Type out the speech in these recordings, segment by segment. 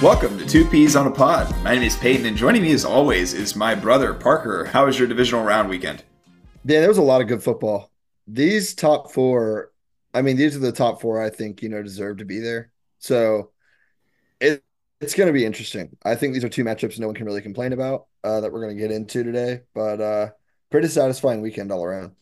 Welcome to Two Peas on a Pod. My name is Peyton, and joining me as always is my brother Parker. How was your divisional round weekend? Yeah, there was a lot of good football. These top four, I mean, these are the top four I think, you know, deserve to be there. So it's going to be interesting. I think these are two matchups no one can really complain about uh, that we're going to get into today, but uh, pretty satisfying weekend all around.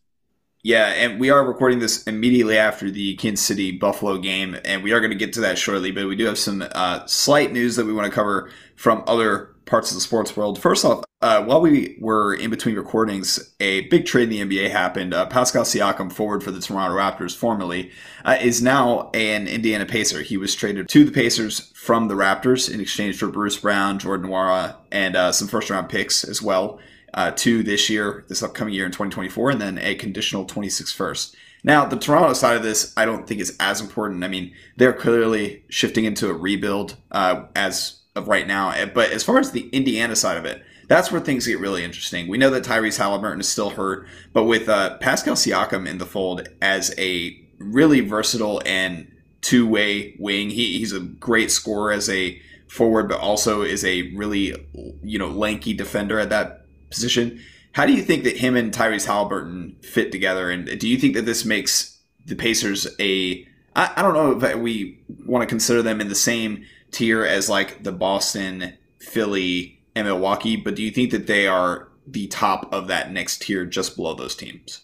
Yeah, and we are recording this immediately after the Kansas City Buffalo game, and we are going to get to that shortly. But we do have some uh, slight news that we want to cover from other parts of the sports world. First off, uh, while we were in between recordings, a big trade in the NBA happened. Uh, Pascal Siakam, forward for the Toronto Raptors, formerly, uh, is now an Indiana Pacer. He was traded to the Pacers from the Raptors in exchange for Bruce Brown, Jordan Nwora, and uh, some first round picks as well uh, two this year, this upcoming year in 2024, and then a conditional 26 first. Now, the Toronto side of this, I don't think is as important. I mean, they're clearly shifting into a rebuild uh, as of right now. Eh, but as far as the Indiana side of it, that's where things get really interesting. We know that Tyrese Halliburton is still hurt, but with uh, Pascal Siakam in the fold as a really versatile and two-way wing, he, he's a great scorer as a forward, but also is a really you know lanky defender at that position. How do you think that him and Tyrese Halliburton fit together? And do you think that this makes the Pacers a I, I don't know if we want to consider them in the same tier as like the Boston, Philly, and Milwaukee, but do you think that they are the top of that next tier just below those teams?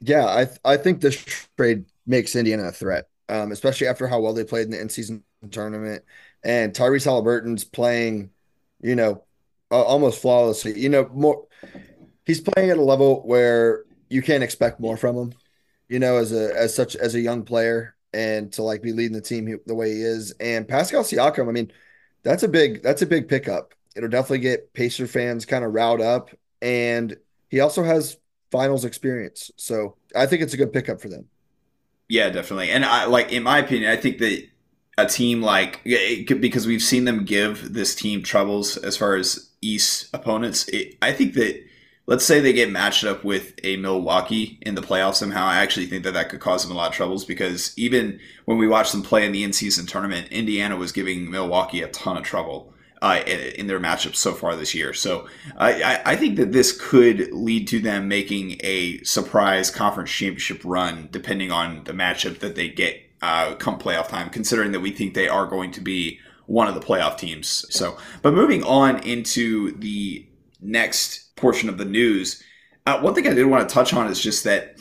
Yeah, I th- I think this trade makes Indiana a threat, um, especially after how well they played in the in season tournament. And Tyrese Halliburton's playing, you know, uh, almost flawlessly. You know, more he's playing at a level where you can't expect more from him. You know, as a as such as a young player, and to like be leading the team the way he is. And Pascal Siakam, I mean, that's a big that's a big pickup. It'll definitely get Pacer fans kind of riled up, and he also has finals experience, so I think it's a good pickup for them. Yeah, definitely. And I like, in my opinion, I think that a team like because we've seen them give this team troubles as far as East opponents. It, I think that let's say they get matched up with a Milwaukee in the playoffs somehow. I actually think that that could cause them a lot of troubles because even when we watched them play in the in-season tournament, Indiana was giving Milwaukee a ton of trouble. Uh, in their matchups so far this year. So I, I think that this could lead to them making a surprise conference championship run, depending on the matchup that they get uh, come playoff time, considering that we think they are going to be one of the playoff teams. So, but moving on into the next portion of the news, uh, one thing I did want to touch on is just that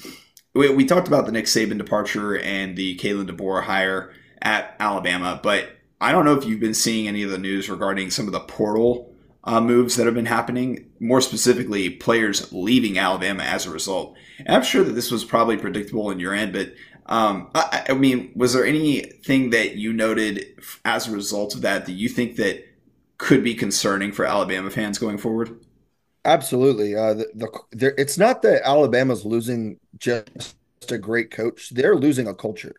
we, we talked about the Nick Saban departure and the Kalen DeBoer hire at Alabama, but I don't know if you've been seeing any of the news regarding some of the portal uh, moves that have been happening, more specifically, players leaving Alabama as a result. And I'm sure that this was probably predictable in your end, but um, I, I, mean, was there anything that you noted as a result of that that you think that could be concerning for Alabama fans going forward? Absolutely. Uh, the, the it's not that Alabama's losing just a great coach; they're losing a culture,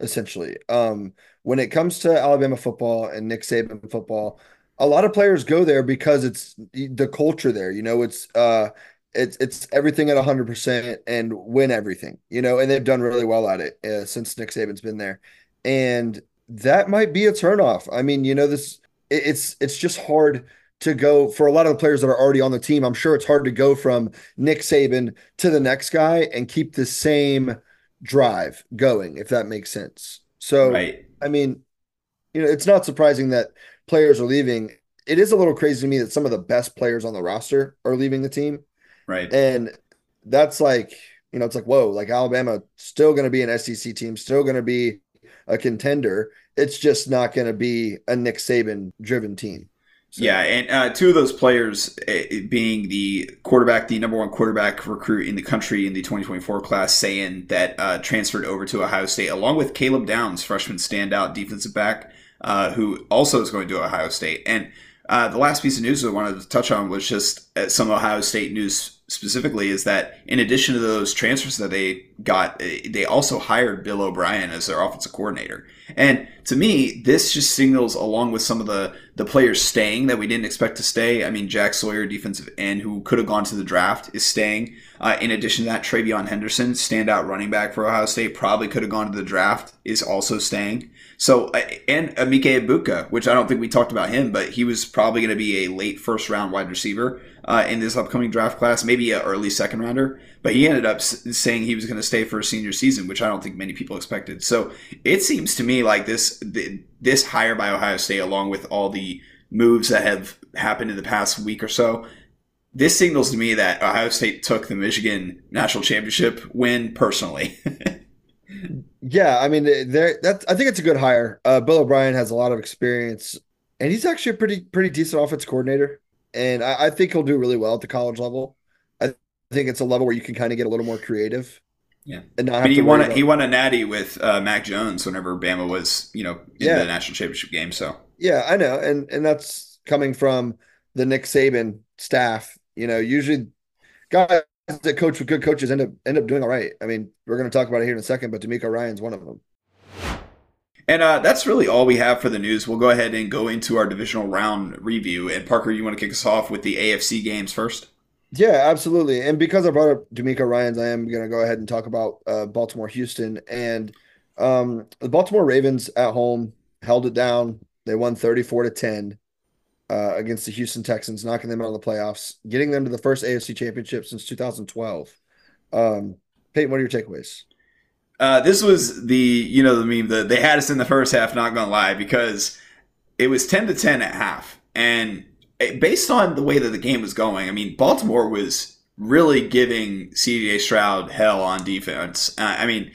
essentially. Um, when it comes to Alabama football and Nick Saban football, a lot of players go there because it's the culture there. You know, it's uh, it's it's everything at 100% and win everything, you know, and they've done really well at it uh, since Nick Saban's been there. And that might be a turnoff. I mean, you know, this it, it's it's just hard to go for a lot of the players that are already on the team. I'm sure it's hard to go from Nick Saban to the next guy and keep the same drive going, if that makes sense. So, right. I mean, you know, it's not surprising that players are leaving. It is a little crazy to me that some of the best players on the roster are leaving the team. Right. And that's like, you know, it's like, whoa, like Alabama still going to be an SEC team, still going to be a contender. It's just not going to be a Nick Saban driven team. So. Yeah, and uh, two of those players uh, being the quarterback, the number one quarterback recruit in the country in the 2024 class, saying that uh, transferred over to Ohio State, along with Caleb Downs, freshman standout defensive back, uh, who also is going to Ohio State. And uh, the last piece of news I wanted to touch on was just uh, some Ohio State news specifically is that in addition to those transfers that they got, eh, they also hired Bill O'Brien as their offensive coordinator. And to me, this just signals, along with some of the the players staying that we didn't expect to stay. I mean, Jack Sawyer, defensive end, who could have gone to the draft, is staying. Uh, in addition to that, TreVeyon Henderson, standout running back for Ohio State, probably could have gone to the draft, is also staying. So, and Emeka Egbuka, which I don't think we talked about him, but he was probably going to be a late first round wide receiver uh, in this upcoming draft class, maybe an early second rounder. But he ended up saying he was going to stay for a senior season, which I don't think many people expected. So it seems to me like this this hire by Ohio State, along with all the moves that have happened in the past week or so, this signals to me that Ohio State took the Michigan national championship win personally. yeah, I mean, there. That I think it's a good hire. Uh, Bill O'Brien has a lot of experience, and he's actually a pretty pretty decent offense coordinator, and I, I think he'll do really well at the college level. I think it's a level where you can kind of get a little more creative. Yeah, and not I mean, he won a, he won a natty with uh, Mac Jones whenever Bama was you know in yeah. the national championship game. So yeah, I know, and and that's coming from the Nick Saban staff you know, usually guys that coach with good coaches end up end up doing all right. I mean, we're going to talk about it here in a second, but DeMeco Ryans one of them. And uh, that's really all we have for the news. We'll go ahead and go into our divisional round review. And Parker, you want to kick us off with the AFC games first? Yeah, absolutely. And because I brought up DeMeco Ryans, I am going to go ahead and talk about uh, Baltimore Houston. And um, the Baltimore Ravens at home held it down. They won 34 to 10 uh, against the Houston Texans, knocking them out of the playoffs, getting them to the first AFC championship since 2012. Um, Peyton, what are your takeaways? Uh, this was the you know the meme that they had us in the first half. Not gonna lie, because it was 10 to 10 at half, and based on the way that the game was going, I mean, Baltimore was really giving CJ Stroud hell on defense. Uh, I mean,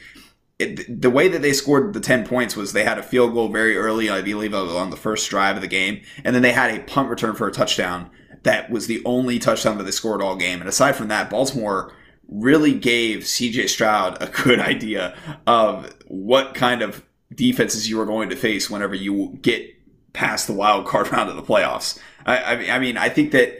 it, the way that they scored the 10 points was they had a field goal very early, I believe, on the first drive of the game. And then they had a punt return for a touchdown that was the only touchdown that they scored all game. And aside from that, Baltimore really gave CJ Stroud a good idea of what kind of defenses you were going to face whenever you get past the wild card round of the playoffs. I, I mean, I think that.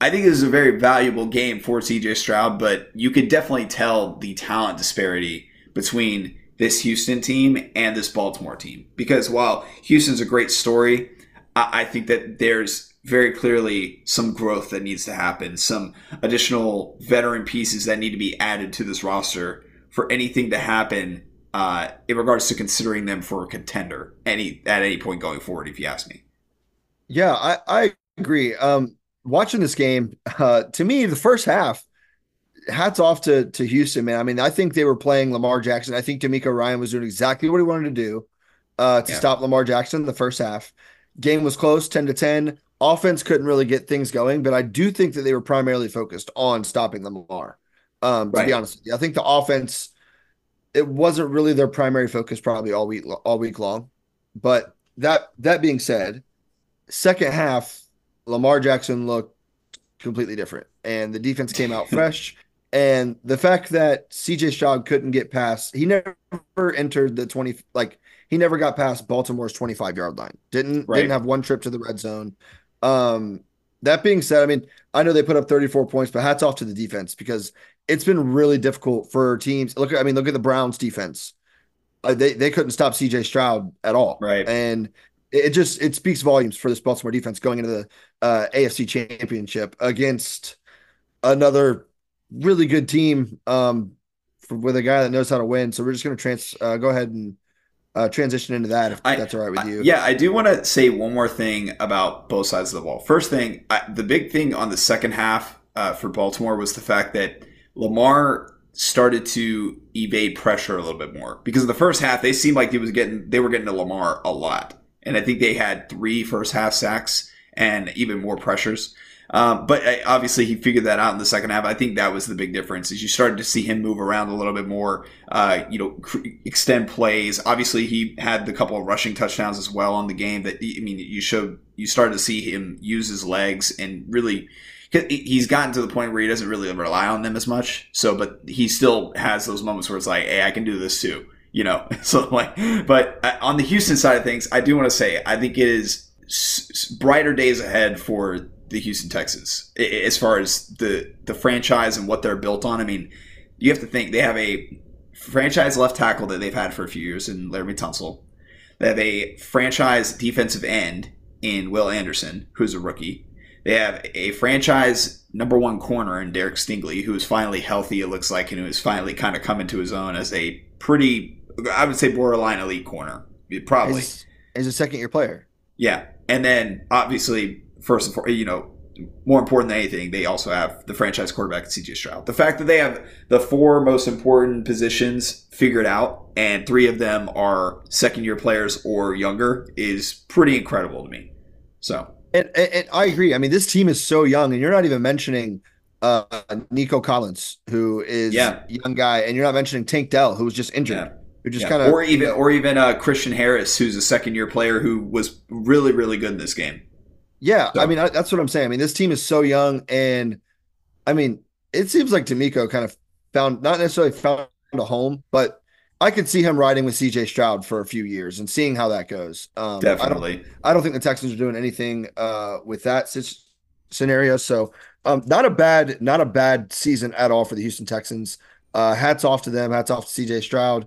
I think this is a very valuable game for CJ Stroud, but you could definitely tell the talent disparity between this Houston team and this Baltimore team. Because while Houston's a great story, I, think that there's very clearly some growth that needs to happen, some additional veteran pieces that need to be added to this roster for anything to happen uh, in regards to considering them for a contender any at any point going forward. If you ask me, yeah, I, I agree. Um, watching this game, uh, to me, the first half hats off to to Houston, man. I mean, I think they were playing Lamar Jackson. I think DeMeco Ryan was doing exactly what he wanted to do uh, to yeah. stop Lamar Jackson in the first half. Game was close, ten to ten. Offense couldn't really get things going, but I do think that they were primarily focused on stopping Lamar. Um, to right. be honest, I think the offense it wasn't really their primary focus probably all week all week long. But that that being said, second half, Lamar Jackson looked completely different, and the defense came out fresh. And the fact that CJ Stroud couldn't get past, he never entered the 20, like he never got past Baltimore's 25 yard line. Didn't right. didn't have one trip to the red zone. Um, that being said, I mean, I know they put up 34 points, but hats off to the defense because it's been really difficult for teams. Look, I mean, look at the Browns defense. Uh, they they couldn't stop CJ Stroud at all. Right. And it just it speaks volumes for this Baltimore defense going into the uh, AFC Championship against another really good team um, for, with a guy that knows how to win. So we're just going to trans uh, go ahead and uh, transition into that if I, that's all right with you. yeah, I do want to say one more thing about both sides of the ball. First thing, I, the big thing on the second half uh, for Baltimore was the fact that Lamar started to evade pressure a little bit more because in the first half they seemed like he was getting they were getting to Lamar a lot, and I think they had three first half sacks and even more pressures. Um, but uh, obviously, he figured that out in the second half. I think that was the big difference. Is you started to see him move around a little bit more, uh, you know, cr- extend plays. Obviously, he had the couple of rushing touchdowns as well on the game. That I mean, you showed you started to see him use his legs and really. He's gotten to the point where he doesn't really rely on them as much. So, but he still has those moments where it's like, "Hey, I can do this too," you know. So, like, but uh, on the Houston side of things, I do want to say I think it is brighter days ahead for the Houston Texans as far as the the franchise and what they're built on. I mean, you have to think they have a franchise left tackle that they've had for a few years in Laremy Tunsil. They have a franchise defensive end in Will Anderson, who's a rookie. They have a franchise number one corner in Derek Stingley, who is finally healthy, it looks like, and who is finally kind of coming to his own as a pretty, I would say, borderline elite corner. Probably. As, as a second year player. Yeah. And then obviously, first and foremost, you know, more important than anything, they also have the franchise quarterback, CJ Stroud. The fact that they have the four most important positions figured out and three of them are second year players or younger is pretty incredible to me. So, and, and, and I agree. I mean, this team is so young, and you're not even mentioning uh, Nico Collins, who is yeah. a young guy, and you're not mentioning Tank Dell, who was just injured. Yeah. Who just yeah. kind of, or even, or even uh, Christian Harris, who's a second year player who was really, really good in this game. Yeah, so. I mean that's what I'm saying. I mean this team is so young, and I mean it seems like DeMeco kind of found not necessarily found a home, but I could see him riding with CJ Stroud for a few years and seeing how that goes. Um, Definitely. I don't, I don't, think the Texans are doing anything uh, with that scenario. So um, not a bad, not a bad season at all for the Houston Texans. Uh, hats off to them. Hats off to CJ Stroud.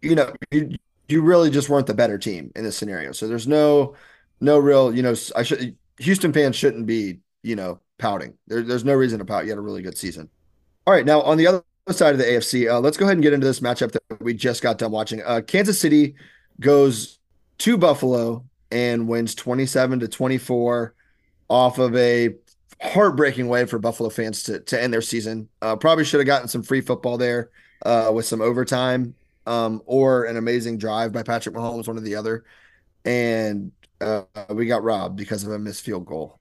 You know, you, you really just weren't the better team in this scenario. So there's no no real, you know, I should Houston fans shouldn't be, you know, pouting. There, there's no reason to pout. You had a really good season. All right, now on the other side of the AFC, uh, let's go ahead and get into this matchup that we just got done watching. Uh, Kansas City goes to Buffalo and wins 27 to 24 off of a heartbreaking way for Buffalo fans to to end their season. Uh, probably should have gotten some free football there uh, with some overtime um, or an amazing drive by Patrick Mahomes, one or the other. And uh, we got robbed because of a missed field goal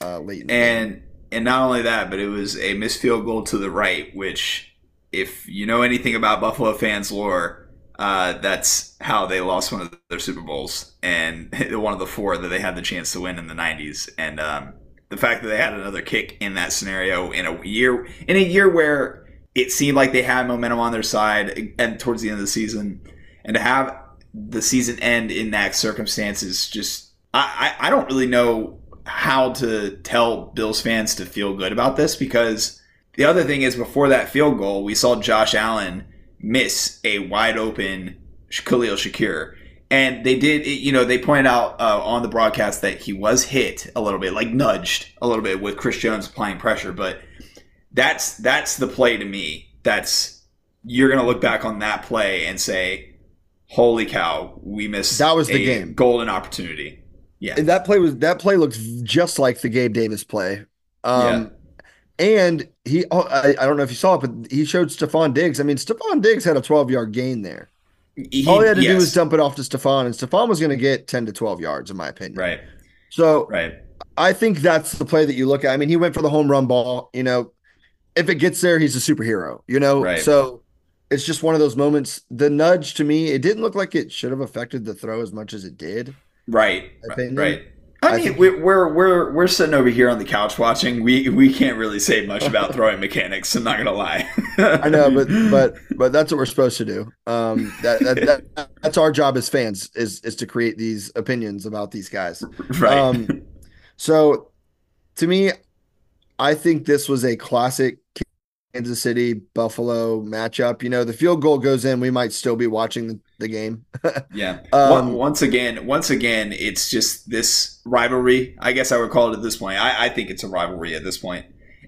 uh, late. and and not only that, but it was a missed field goal to the right, which, if you know anything about Buffalo fans lore, uh, that's how they lost one of their Super Bowls and one of the four that they had the chance to win in the '90s. And um, the fact that they had another kick in that scenario in a year in a year where it seemed like they had momentum on their side and towards the end of the season, and to have the season end in that circumstances just I, I, I don't really know how to tell Bills fans to feel good about this because the other thing is before that field goal, we saw Josh Allen miss a wide open Khalil Shakir. And they did, you know, they pointed out uh, on the broadcast that he was hit a little bit, like nudged a little bit with Chris Jones applying pressure. But that's that's the play to me. That's you're going to look back on that play and say, holy cow, we missed that was the game golden opportunity. Yeah, and that play was that play looks just like the Gabe Davis play. Um, yeah. and he, oh, I, I, don't know if you saw it, but he showed Stefon Diggs. I mean, Stefon Diggs had a 12 yard gain there. He, All he had to yes. do was dump it off to Stefon, and Stefon was going to get 10 to 12 yards, in my opinion. Right. So, right. I think that's the play that you look at. I mean, he went for the home run ball. You know, if it gets there, he's a superhero. You know, right. so it's just one of those moments. The nudge to me, it didn't look like it should have affected the throw as much as it did. Right. Right. I, I mean, think, we're we're we're sitting over here on the couch watching. We we can't really say much about throwing mechanics. I'm not gonna lie. I know, but but but that's what we're supposed to do. Um, that, that, that, that's our job as fans is is to create these opinions about these guys. Right. Um, so, to me, I think this was a classic Kansas City Buffalo matchup. You know, the field goal goes in, we might still be watching the game. yeah. Um, once again, once again, it's just this rivalry. I guess I would call it at this point. I, I think it's a rivalry at this point.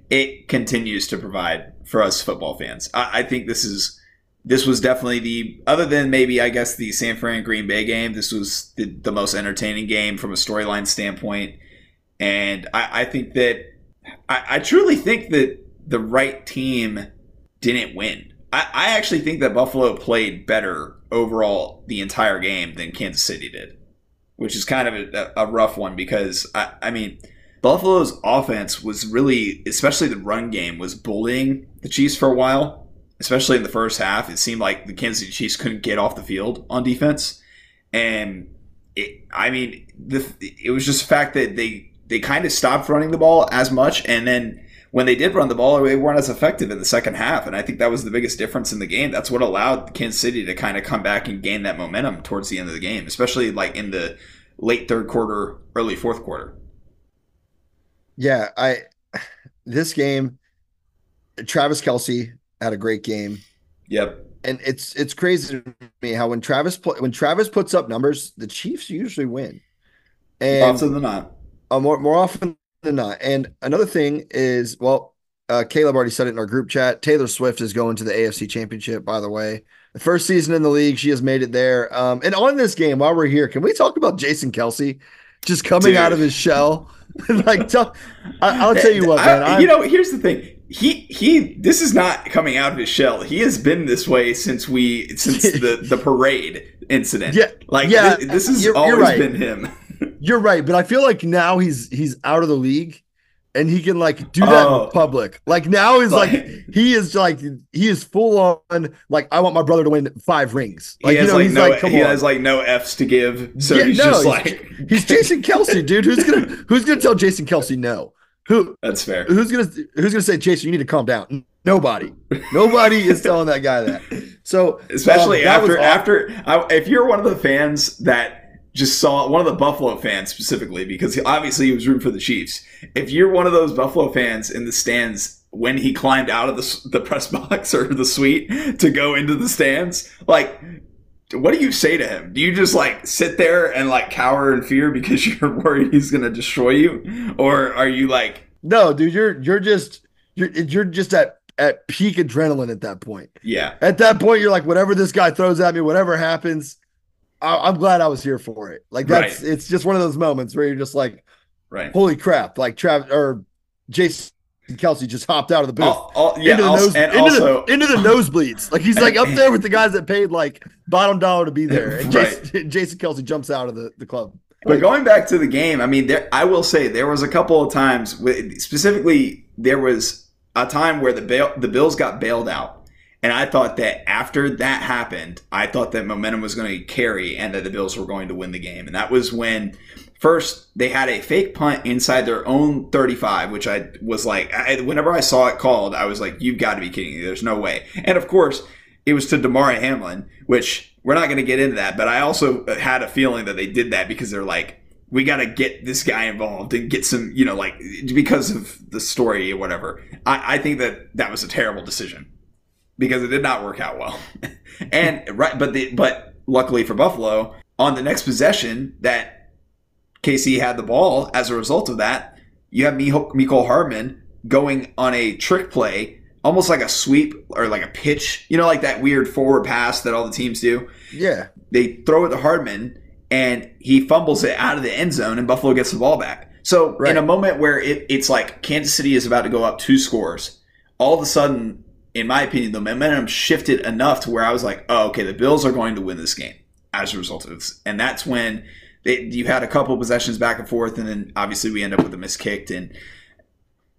It continues to provide for us football fans. I, I think this is this was definitely the other than maybe I guess the San Fran Green Bay game. This was the, the most entertaining game from a storyline standpoint, and I, I think that I, I truly think that the right team didn't win. I, I actually think that Buffalo played better overall the entire game than Kansas City did, which is kind of a, a rough one because, I, I mean, Buffalo's offense was really, especially the run game, was bullying the Chiefs for a while. Especially in the first half, it seemed like the Kansas City Chiefs couldn't get off the field on defense, and it, I mean, the, it was just the fact that they they kind of stopped running the ball as much, and then when they did run the ball, they weren't as effective in the second half. And I think that was the biggest difference in the game. That's what allowed Kansas City to kind of come back and gain that momentum towards the end of the game, especially like in the late third quarter, early fourth quarter. Yeah, I this game, Travis Kelce had a great game. Yep. and it's it's crazy to me how when Travis when Travis puts up numbers, the Chiefs usually win. And often than not. Uh, more more often than not. And another thing is, well, uh, Caleb already said it in our group chat. Taylor Swift is going to the AFC Championship. By the way, the first season in the league, she has made it there. Um, and on this game, while we're here, can we talk about Jason Kelce just coming Dude. out of his shell? like, tell, I, will tell you what, man. I, you know, here's the thing. He he. This is not coming out of his shell. He has been this way since we since the the parade incident. Yeah, like yeah. This, this has always right. been him. You're right, but I feel like now he's he's out of the league and he can like do that oh. in public. Like now he's like, like he is like he is full on like I want my brother to win five rings. Like he has you know, like no like, he on. has like no F's to give. So yeah, he's no, just like he's Jason Kelce, dude. Who's gonna who's gonna tell Jason Kelce no? Who that's fair. Who's gonna who's gonna say, Jason, you need to calm down? Nobody. Nobody is telling that guy that. So especially um, after after I, if you're one of the fans that just saw one of the Buffalo fans specifically because he, obviously he was rooting for the Chiefs. If you're one of those Buffalo fans in the stands when he climbed out of the, the press box or the suite to go into the stands, like what do you say to him? Do you just like sit there and like cower in fear because you're worried he's going to destroy you, or are you like, no, dude, you're you're just you're you're just at at peak adrenaline at that point. Yeah, at that point, you're like, whatever this guy throws at me, whatever happens, I, am glad I was here for it. Like that's right. it's just one of those moments where you're just like, right, holy crap! Like Travis or Jason Kelce just hopped out of the booth all, all, yeah, into the, nose, and into, also, the, into the nosebleeds. Like he's like up there with the guys that paid like bottom dollar to be there. And right. Jason, Jason Kelce jumps out of the, the club. But going back to the game, I mean, there I will say there was a couple of times, specifically there was a time where the bail, the Bills got bailed out and I thought that after that happened, I thought that momentum was going to carry and that the Bills were going to win the game. And that was when first they had a fake punt inside their own 35, which I was like, I, whenever I saw it called, I was like, you've got to be kidding me. There's no way. And of course, it was to Damar Hamlin, which we're not going to get into that. But I also uh, had a feeling that they did that because they're like, we got to get this guy involved and get some, you know, like because of the story or whatever. I, I think that that was a terrible decision because it did not work out well. and right, but the but luckily for Buffalo, on the next possession that KC had the ball, as a result of that, you have Mecole Hardman going on a trick play, almost like a sweep or like a pitch, you know, like that weird forward pass that all the teams do. Yeah. They throw it to Hardman and he fumbles it out of the end zone and Buffalo gets the ball back. So right. in a moment where it, it's like Kansas City is about to go up two scores, all of a sudden in my opinion, the momentum shifted enough to where I was like, oh, okay, the Bills are going to win this game as a result of this. And that's when they, you had a couple possessions back and forth, and then obviously we end up with a miss kicked. And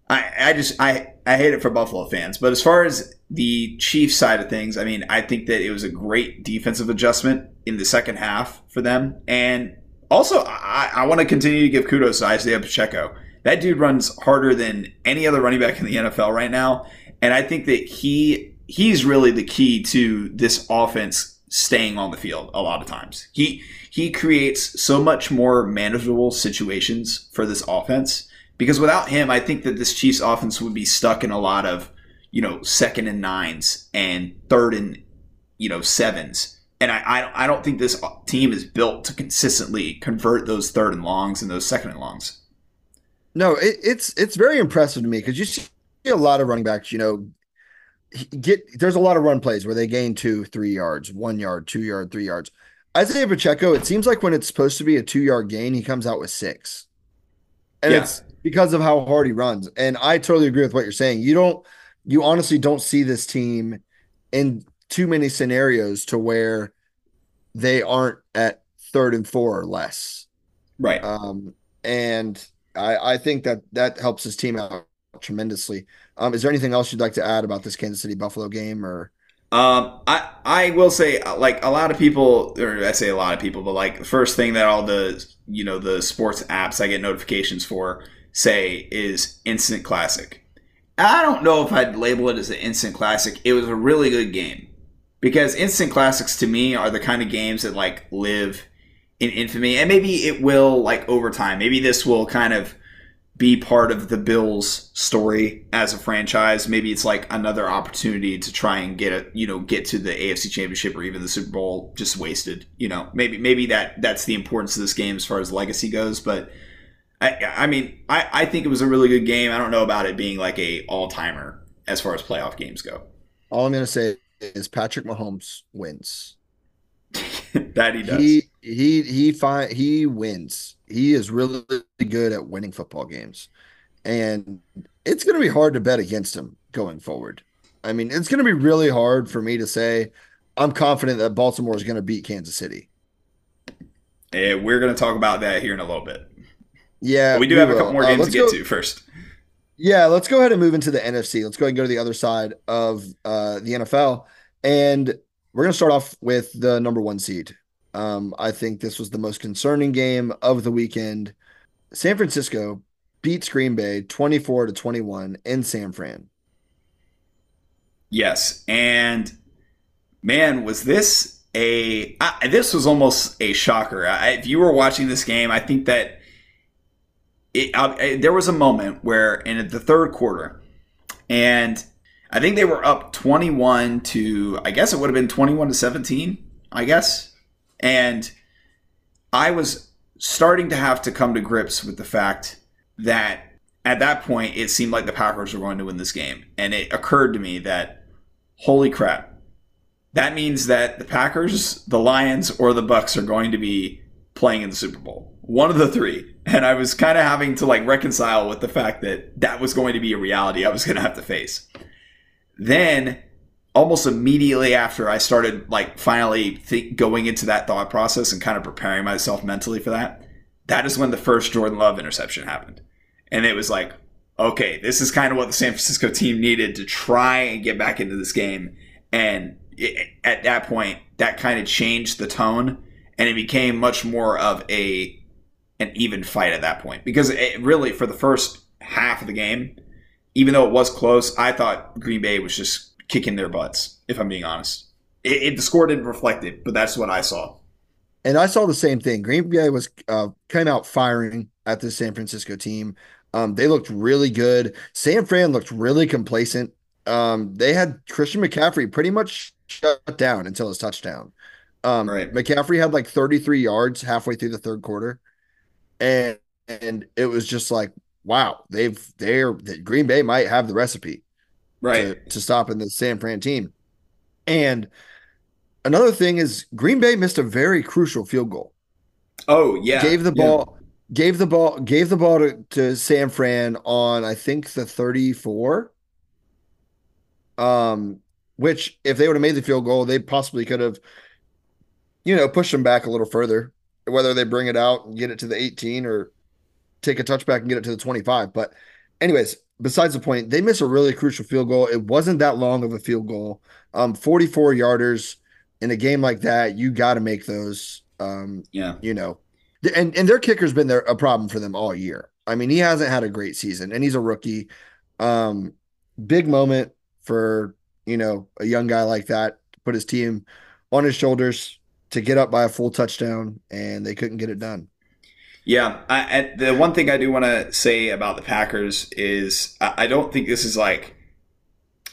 I, I just, I, I hate it for Buffalo fans. But as far as the Chiefs side of things, I mean, I think that it was a great defensive adjustment in the second half for them. And also, I, I want to continue to give kudos to Isaiah Pacheco. That dude runs harder than any other running back in the NFL right now. And I think that he he's really the key to this offense staying on the field a lot of times. He he creates so much more manageable situations for this offense because without him, I think that this Chiefs offense would be stuck in a lot of, you know, second and nines and third and, you know, sevens. And I, I, I don't think this team is built to consistently convert those third and longs and those second and longs. No, it, it's it's very impressive to me because you see a lot of running backs, you know, get there's a lot of run plays where they gain two, three yards, one yard, two yard, three yards. Isaiah Pacheco, it seems like when it's supposed to be a two yard gain, he comes out with six. And yeah. it's because of how hard he runs. And I totally agree with what you're saying. You don't, you honestly don't see this team in too many scenarios to where they aren't at third and four or less. Right. Um, and I, I think that that helps his team out tremendously. Um, is there anything else you'd like to add about this Kansas City Buffalo game or? Um, I I will say like a lot of people, or I say a lot of people, but like the first thing that all the you know the sports apps I get notifications for say is instant classic. I don't know if I'd label it as an instant classic. It was a really good game because instant classics to me are the kind of games that like live in infamy, and maybe it will like over time. Maybe this will kind of be part of the Bills story as a franchise. Maybe it's like another opportunity to try and get a you know get to the AFC Championship or even the Super Bowl just wasted. You know, maybe maybe that that's the importance of this game as far as legacy goes. But I I mean I I think it was a really good game. I don't know about it being like a all timer as far as playoff games go. All I'm gonna say is Patrick Mahomes wins. that he does. He he he fi- he wins. He is really good at winning football games. And it's going to be hard to bet against him going forward. I mean, it's going to be really hard for me to say I'm confident that Baltimore is going to beat Kansas City. And we're going to talk about that here in a little bit. Yeah, but we do we have will. a couple more uh, games uh, to get go, to first. Yeah, let's go ahead and move into the NFC. Let's go ahead and go to the other side of uh, the NFL. And we're going to start off with the number one seed. Um, I think this was the most concerning game of the weekend. San Francisco beats Green Bay 24 to 21 in San Fran. Yes, and man, was this a I, this was almost a shocker. I, if you were watching this game, I think that it, I, there was a moment where in the third quarter, and I think they were up 21 to I guess it would have been 21 to 17, I guess and I was starting to have to come to grips with the fact that at that point it seemed like the Packers were going to win this game. And it occurred to me that holy crap. That means that the Packers, the Lions, or the Bucks are going to be playing in the Super Bowl. One of the three. And I was kind of having to like reconcile with the fact that that was going to be a reality I was going to have to face. Then almost immediately after I started like finally th- going into that thought process and kind of preparing myself mentally for that, that is when the first Jordan Love interception happened. And it was like, okay, this is kind of what the San Francisco team needed to try and get back into this game. And it, at that point, that kind of changed the tone and it became much more of a an even fight at that point because it really for the first half of the game, even though it was close, I thought Green Bay was just kicking their butts. If I'm being honest, it, it, the score didn't reflect it, but that's what I saw. And I saw the same thing. Green Bay was uh, came out firing at the San Francisco team. Um, they looked really good. San Fran looked really complacent. Um, they had Christian McCaffrey pretty much shut down until his touchdown. Um, right. McCaffrey had like 33 yards halfway through the third quarter, and and it was just like, wow, they've they're Green Bay might have the recipe right to, to stop in the San Fran team. And another thing is Green Bay missed a very crucial field goal. Oh yeah, gave the ball, yeah. gave the ball, gave the ball to, to San Fran on I think the thirty four. Um, which if they would have made the field goal, they possibly could have, you know, pushed them back a little further. Whether they bring it out and get it to the eighteen or take a touchback and get it to the twenty five, but anyways, besides the point, they miss a really crucial field goal. It wasn't that long of a field goal. Um, 44 yarders in a game like that, you got to make those. Um, yeah, you know, and and their kicker's been there a problem for them all year. I mean, he hasn't had a great season, and he's a rookie. Um, big moment for you know a young guy like that to put his team on his shoulders to get up by a full touchdown, and they couldn't get it done. Yeah, I, the one thing I do want to say about the Packers is I, I don't think this is like.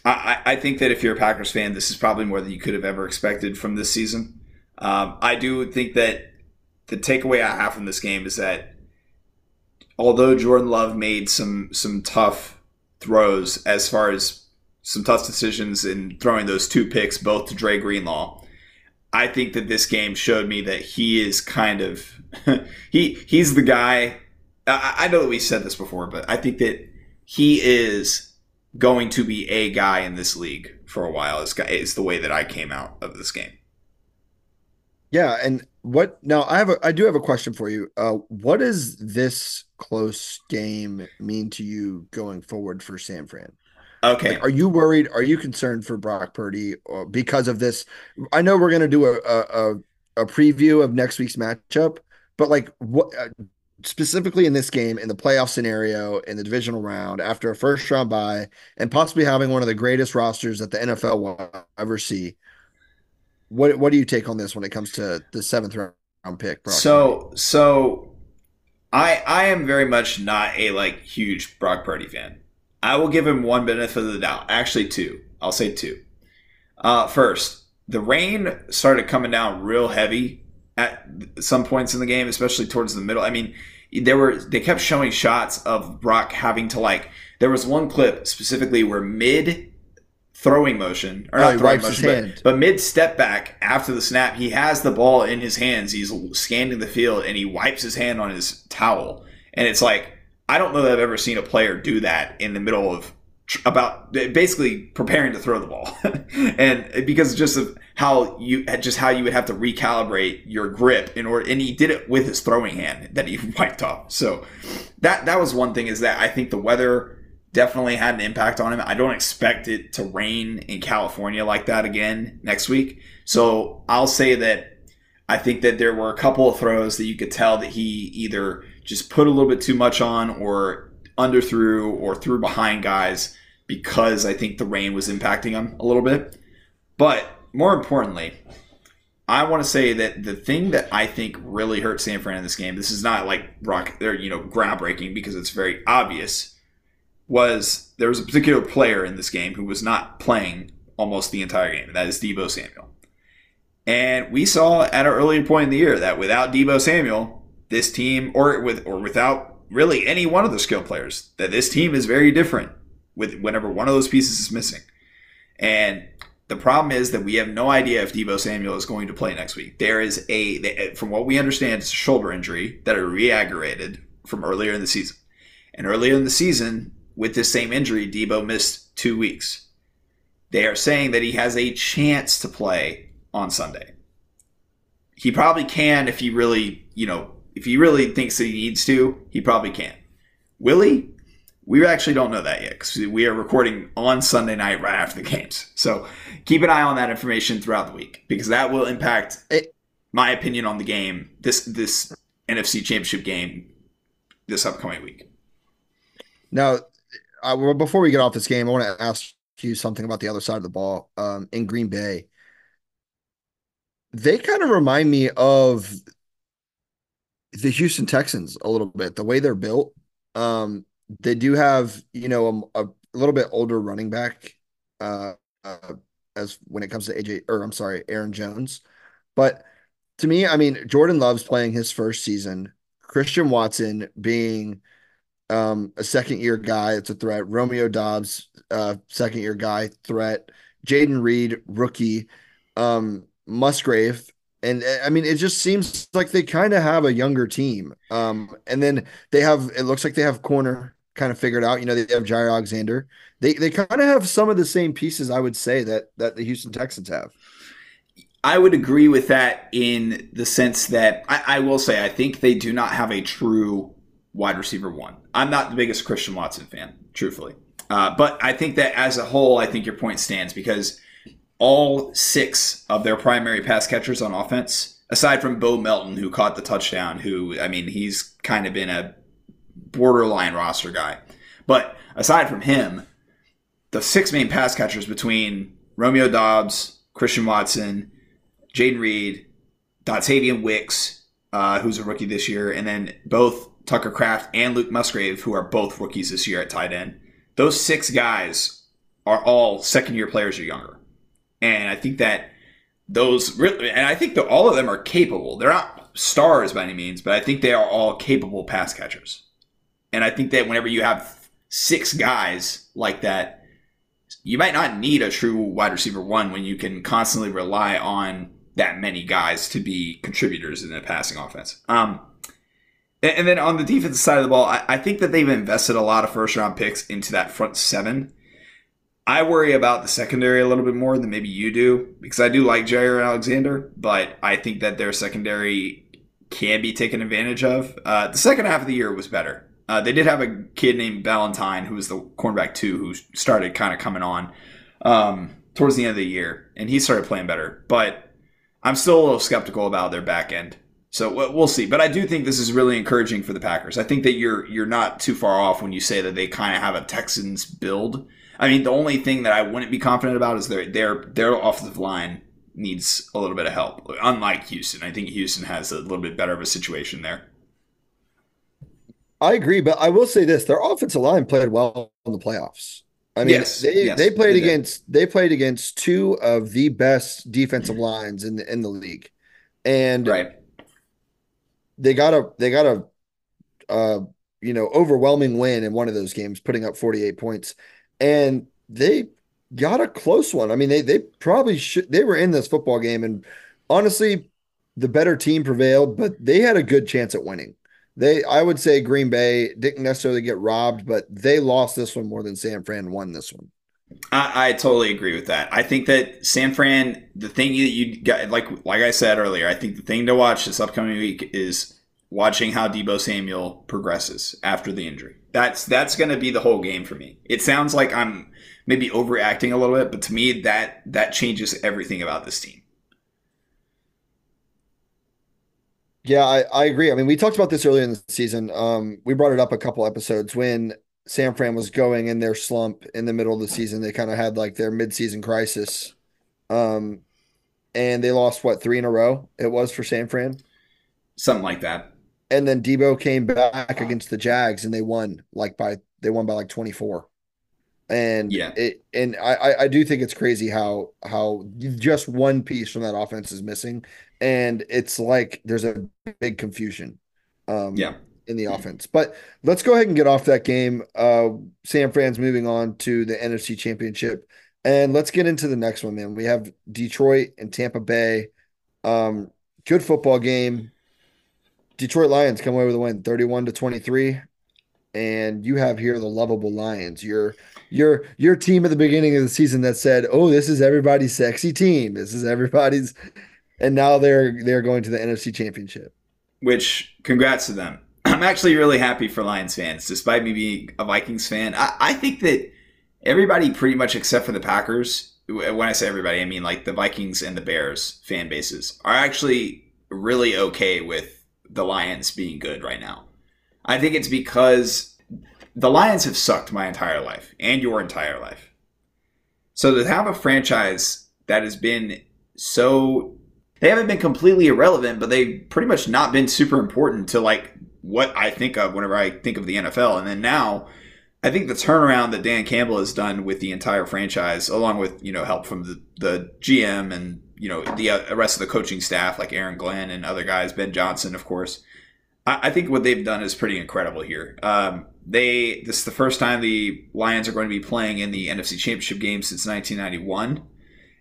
I, I, think that if you're a Packers fan, this is probably more than you could have ever expected from this season. Um, I do think that the takeaway I have from this game is that although Jordan Love made some some tough throws as far as some tough decisions in throwing those two picks both to Dre Greenlaw, I think that this game showed me that he is kind of he he's the guy. I, I know that we said this before, but I think that he is going to be a guy in this league for a while. Is is the way that I came out of this game. Yeah, and what now? I have a I do have a question for you. Uh, what does this close game mean to you going forward for San Fran? Okay. Like, are you worried? Are you concerned for Brock Purdy or because of this? I know we're going to do a, a a preview of next week's matchup, but like what uh, specifically in this game in the playoff scenario in the divisional round after a first round bye and possibly having one of the greatest rosters that the NFL will ever see. What what do you take on this when it comes to the seventh round pick? Brock so Purdy? so I I am very much not a like huge Brock Purdy fan. I will give him one benefit of the doubt. Actually, two. I'll say two. Uh, first, the rain started coming down real heavy at some points in the game, especially towards the middle. I mean, there were they kept showing shots of Brock having to like. There was one clip specifically where mid throwing motion or oh, not throwing motion, but, but, mid step back after the snap, he has the ball in his hands. He's scanning the field and he wipes his hand on his towel, and it's like I don't know that I've ever seen a player do that in the middle of about basically preparing to throw the ball. And because just of how you just how you would have to recalibrate your grip in order and he did it with his throwing hand that he wiped off. So that that was one thing is that i think the weather definitely had an impact on him. I don't expect it to rain in california like that again next week. So i'll say that i think that there were a couple of throws that you could tell that he either just put a little bit too much on or under through or through behind guys because I think the rain was impacting him a little bit. But more importantly, I want to say that the thing that I think really hurt San Fran in this game, this is not like rock, they're you know groundbreaking because it's very obvious, was there was a particular player in this game who was not playing almost the entire game, and that is Deebo Samuel. And we saw at an earlier point in the year that without Deebo Samuel, this team, or with or without really any one of the skill players, that this team is very different with whenever one of those pieces is missing. And the problem is that we have no idea if Deebo Samuel is going to play next week. There is a, from what we understand, it's a shoulder injury that are re-aggravated from earlier in the season. And earlier in the season, with this same injury, Deebo missed two weeks. They are saying that he has a chance to play on Sunday. He probably can if he really, you know, if he really thinks that he needs to, he probably can. Will he? We actually don't know that yet because we are recording on Sunday night right after the games. So keep an eye on that information throughout the week because that will impact it, my opinion on the game this this NFC Championship game this upcoming week. Now, uh, before we get off this game, I want to ask you something about the other side of the ball um, in Green Bay. They kind of remind me of the Houston Texans a little bit, the way they're built. Um, they do have, you know, a, a little bit older running back uh, uh, as when it comes to AJ or I'm sorry, Aaron Jones. But to me, I mean, Jordan Love's playing his first season. Christian Watson being um, a second year guy, it's a threat. Romeo Doubs, uh, second year guy, threat. Jayden Reed, rookie. Um, Musgrave, and eh, I mean, it just seems like they kind of have a younger team. Um, and then they have it looks like they have corner kind of figured out. You know, they have Jaire Alexander. They they kind of have some of the same pieces, I would say, that that the Houston Texans have. I would agree with that in the sense that I, I will say I think they do not have a true wide receiver one. I'm not the biggest Christian Watson fan, truthfully. Uh, but I think that as a whole, I think your point stands because all six of their primary pass catchers on offense, aside from Bo Melton, who caught the touchdown, who, I mean, he's kind of been a borderline roster guy. But aside from him, the six main pass catchers between Romeo Doubs, Christian Watson, Jayden Reed, Dontayvion Wicks, uh, who's a rookie this year, and then both Tucker Kraft and Luke Musgrave, who are both rookies this year at tight end. Those six guys are all second year players or younger. And I think that those really, and I think that all of them are capable. They're not stars by any means, but I think they are all capable pass catchers. And I think that whenever you have six guys like that, you might not need a true wide receiver one when you can constantly rely on that many guys to be contributors in the passing offense. Um, and then on the defensive side of the ball, I think that they've invested a lot of first round picks into that front seven. I worry about the secondary a little bit more than maybe you do because I do like Jaire Alexander, but I think that their secondary can be taken advantage of. Uh, the second half of the year was better. Uh, they did have a kid named Valentine who was the cornerback too, who started kind of coming on um, towards the end of the year, and he started playing better. But I'm still a little skeptical about their back end. So we'll see, but I do think this is really encouraging for the Packers. I think that you're you're not too far off when you say that they kind of have a Texans build I mean, the only thing that I wouldn't be confident about is their their their offensive line needs a little bit of help. Unlike Houston, I think Houston has a little bit better of a situation there. I agree, but I will say this: their offensive line played well in the playoffs. I mean, Yes, they yes, they played they against they played against two of the best defensive lines in the in the league, and Right. they got a they got a uh you know overwhelming win in one of those games, putting up forty eight points, and they got a close one. I mean, they they probably should they were in this football game, and honestly, the better team prevailed, but they had a good chance at winning. They, I would say, Green Bay didn't necessarily get robbed, but they lost this one more than San Fran won this one. I, I totally agree with that. I think that San Fran, the thing that you got, like like I said earlier, I think the thing to watch this upcoming week is watching how Deebo Samuel progresses after the injury. That's that's going to be the whole game for me. It sounds like I'm maybe overreacting a little bit, but to me that that changes everything about this team. Yeah, I, I agree. I mean, we talked about this earlier in the season. Um, we brought it up a couple episodes when San Fran was going in their slump in the middle of the season. They kind of had like their midseason crisis. Um, and they lost what three in a row it was for San Fran. Something like that. And then Deebo came back against the Jags and they won like by they won by like 24. And Yeah. it and I I- I do think it's crazy how how just one piece from that offense is missing, and it's like there's a big confusion, um, Yeah. in the offense. But let's go ahead and get off that game. Uh, San Fran's moving on to the NFC Championship, and let's get into the next one, man. We have Detroit and Tampa Bay. Um, good football game. Detroit Lions come away with a win, 31 to 23. And you have here the lovable Lions. Your your your team at the beginning of the season that said, "Oh, this is everybody's sexy team. This is everybody's," and now they're they're going to the NFC Championship. which congrats to them. I'm actually really happy for Lions fans, despite me being a Vikings fan. I, I think that everybody, pretty much except for the Packers, when I say everybody, I mean like the Vikings and the Bears fan bases, are actually really okay with the Lions being good right now. I think it's because the Lions have sucked my entire life and your entire life. So to have a franchise that has been so they haven't been completely irrelevant, but they've pretty much not been super important to like what I think of whenever I think of the NFL. And then now, I think the turnaround that Dan Campbell has done with the entire franchise, along with you know help from the, the GM and you know the uh, rest of the coaching staff like Aaron Glenn and other guys, Ben Johnson, of course. I, I think what they've done is pretty incredible here. Um, they this is the first time the Lions are going to be playing in the NFC Championship game since 1991,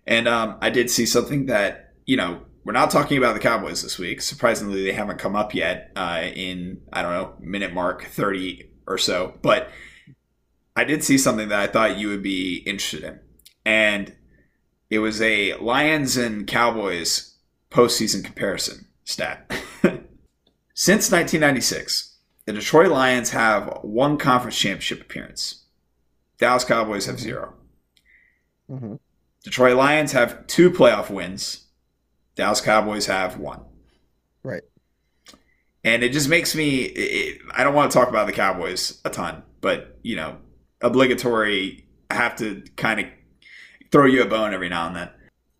and um, I did see something that you know we're not talking about the Cowboys this week. Surprisingly, they haven't come up yet uh, in I don't know minute mark 30 or so, but I did see something that I thought you would be interested in, and it was a Lions and Cowboys postseason comparison stat. Since 1996, the Detroit Lions have one conference championship appearance. Dallas Cowboys have 0 Mm-hmm. Detroit Lions have two playoff wins. Dallas Cowboys have one. Right. And it just makes me. It, I don't want to talk about the Cowboys a ton, but you know, obligatory. I have to kind of throw you a bone every now and then.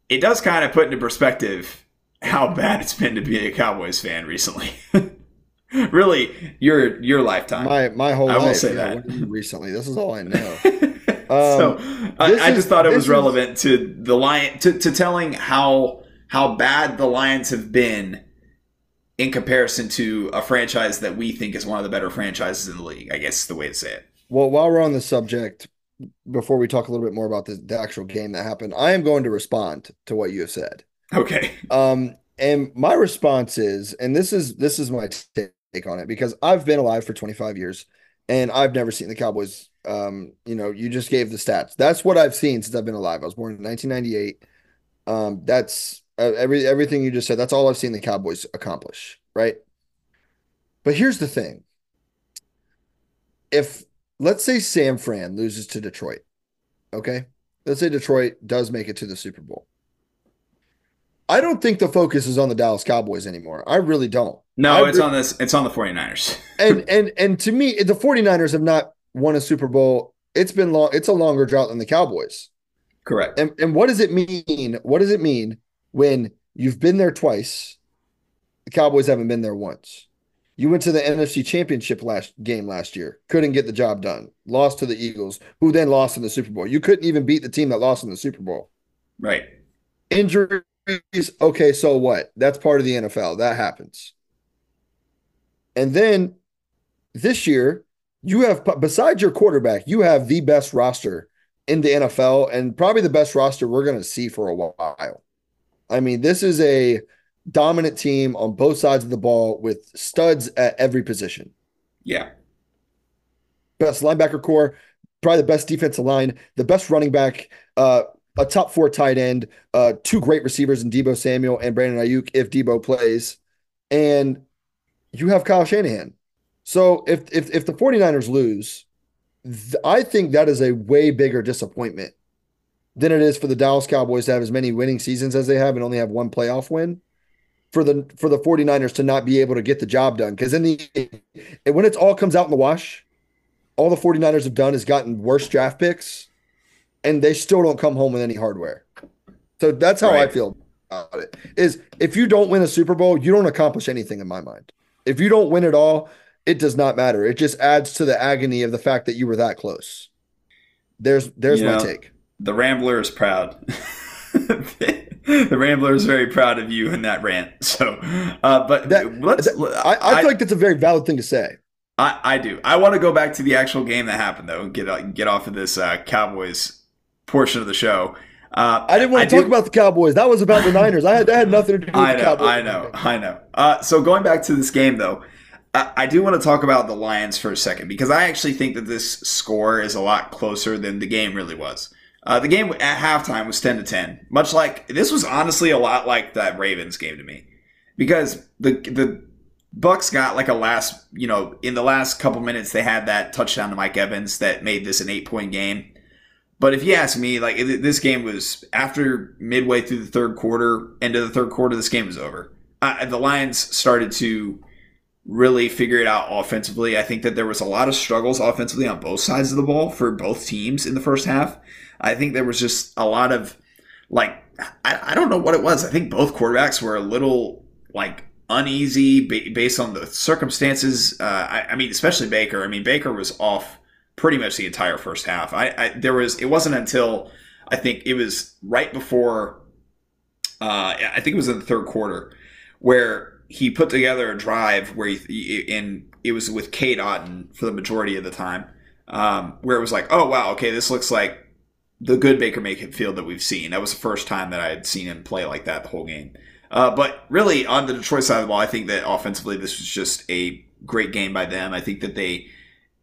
It does kind of put into perspective how bad it's been to be a Cowboys fan recently. really, your your lifetime. My my whole I will life. say yeah, that. what do you mean recently, this is all I know. Um, so I, I is- just thought it was is- relevant to the lion to, to telling how how bad the Lions have been in comparison to a franchise that we think is one of the better franchises in the league. I guess is the way to say it. Well, while we're on the subject, before we talk a little bit more about the, the actual game that happened, I am going to respond to what you have said. Okay. Um, and my response is, and this is this is my take on it because I've been alive for 25 years and I've never seen the Cowboys. Um, you know, you just gave the stats. That's what I've seen since I've been alive. I was born in 1998. Um, that's uh, every everything you just said. That's all I've seen the Cowboys accomplish, right? But here's the thing: if let's say San Fran loses to Detroit, okay, let's say Detroit does make it to the Super Bowl. I don't think the focus is on the Dallas Cowboys anymore. I really don't. No, I it's re- on this. It's on the 49ers. and and and to me, the 49ers have not won a Super Bowl. It's been long, it's a longer drought than the Cowboys. Correct. And and what does it mean? What does it mean when you've been there twice? The Cowboys haven't been there once. You went to the NFC Championship last game last year, couldn't get the job done, lost to the Eagles, who then lost in the Super Bowl. You couldn't even beat the team that lost in the Super Bowl. Right. Injuries, okay, so what? That's part of the NFL. That happens. And then this year, you have besides your quarterback, you have the best roster in the NFL and probably the best roster we're going to see for a while. I mean, this is a dominant team on both sides of the ball with studs at every position. Yeah. Best linebacker corps, probably the best defensive line, the best running back, uh, a top four tight end, uh, two great receivers in Deebo Samuel and Brandon Aiyuk if Deebo plays. And you have Kyle Shanahan. So if if if the 49ers lose, th- I think that is a way bigger disappointment than it is for the Dallas Cowboys to have as many winning seasons as they have and only have one playoff win. For the for the 49ers to not be able to get the job done. Because in the when it all comes out in the wash, all the 49ers have done is gotten worse draft picks and they still don't come home with any hardware. So that's how right. I feel about it. Is if you don't win a Super Bowl, you don't accomplish anything in my mind. If you don't win it all, it does not matter. It just adds to the agony of the fact that you were that close. There's there's you my know, take. The Rambler is proud. the Rambler is very proud of you in that rant. So, uh, but that, let's. That, I, I, I, feel like that's a very valid thing to say. I, I do. I want to go back to the actual game that happened though. Get uh, get off of this uh, Cowboys portion of the show. Uh, I didn't want to talk do, about the Cowboys. That was about the Niners. I had that had nothing to do with I know, the Cowboys. I know. I know. Uh, so going back to this game though, I, I do want to talk about the Lions for a second because I actually think that this score is a lot closer than the game really was. Uh, the game at halftime was ten to ten, much like this was honestly a lot like that Ravens game to me, because the the Bucs got like a last, you know, in the last couple minutes they had that touchdown to Mike Evans that made this an eight point game. But if you ask me, like this game was after midway through the third quarter, end of the third quarter, this game was over. Uh, the Lions started to really figure it out offensively. I think that there was a lot of struggles offensively on both sides of the ball for both teams in the first half. I think there was just a lot of like I, I don't know what it was. I think both quarterbacks were a little like uneasy based on the circumstances. Uh, I, I mean, especially Baker. I mean, Baker was off pretty much the entire first half. I, I there was it wasn't until I think it was right before uh, I think it was in the third quarter where he put together a drive where he and it was with Cade Otton for the majority of the time um, where it was like oh wow okay this looks like the good Baker Mayfield that we've seen. That was the first time that I had seen him play like that the whole game. Uh, but really, on the Detroit side of the ball, I think that offensively, this was just a great game by them. I think that they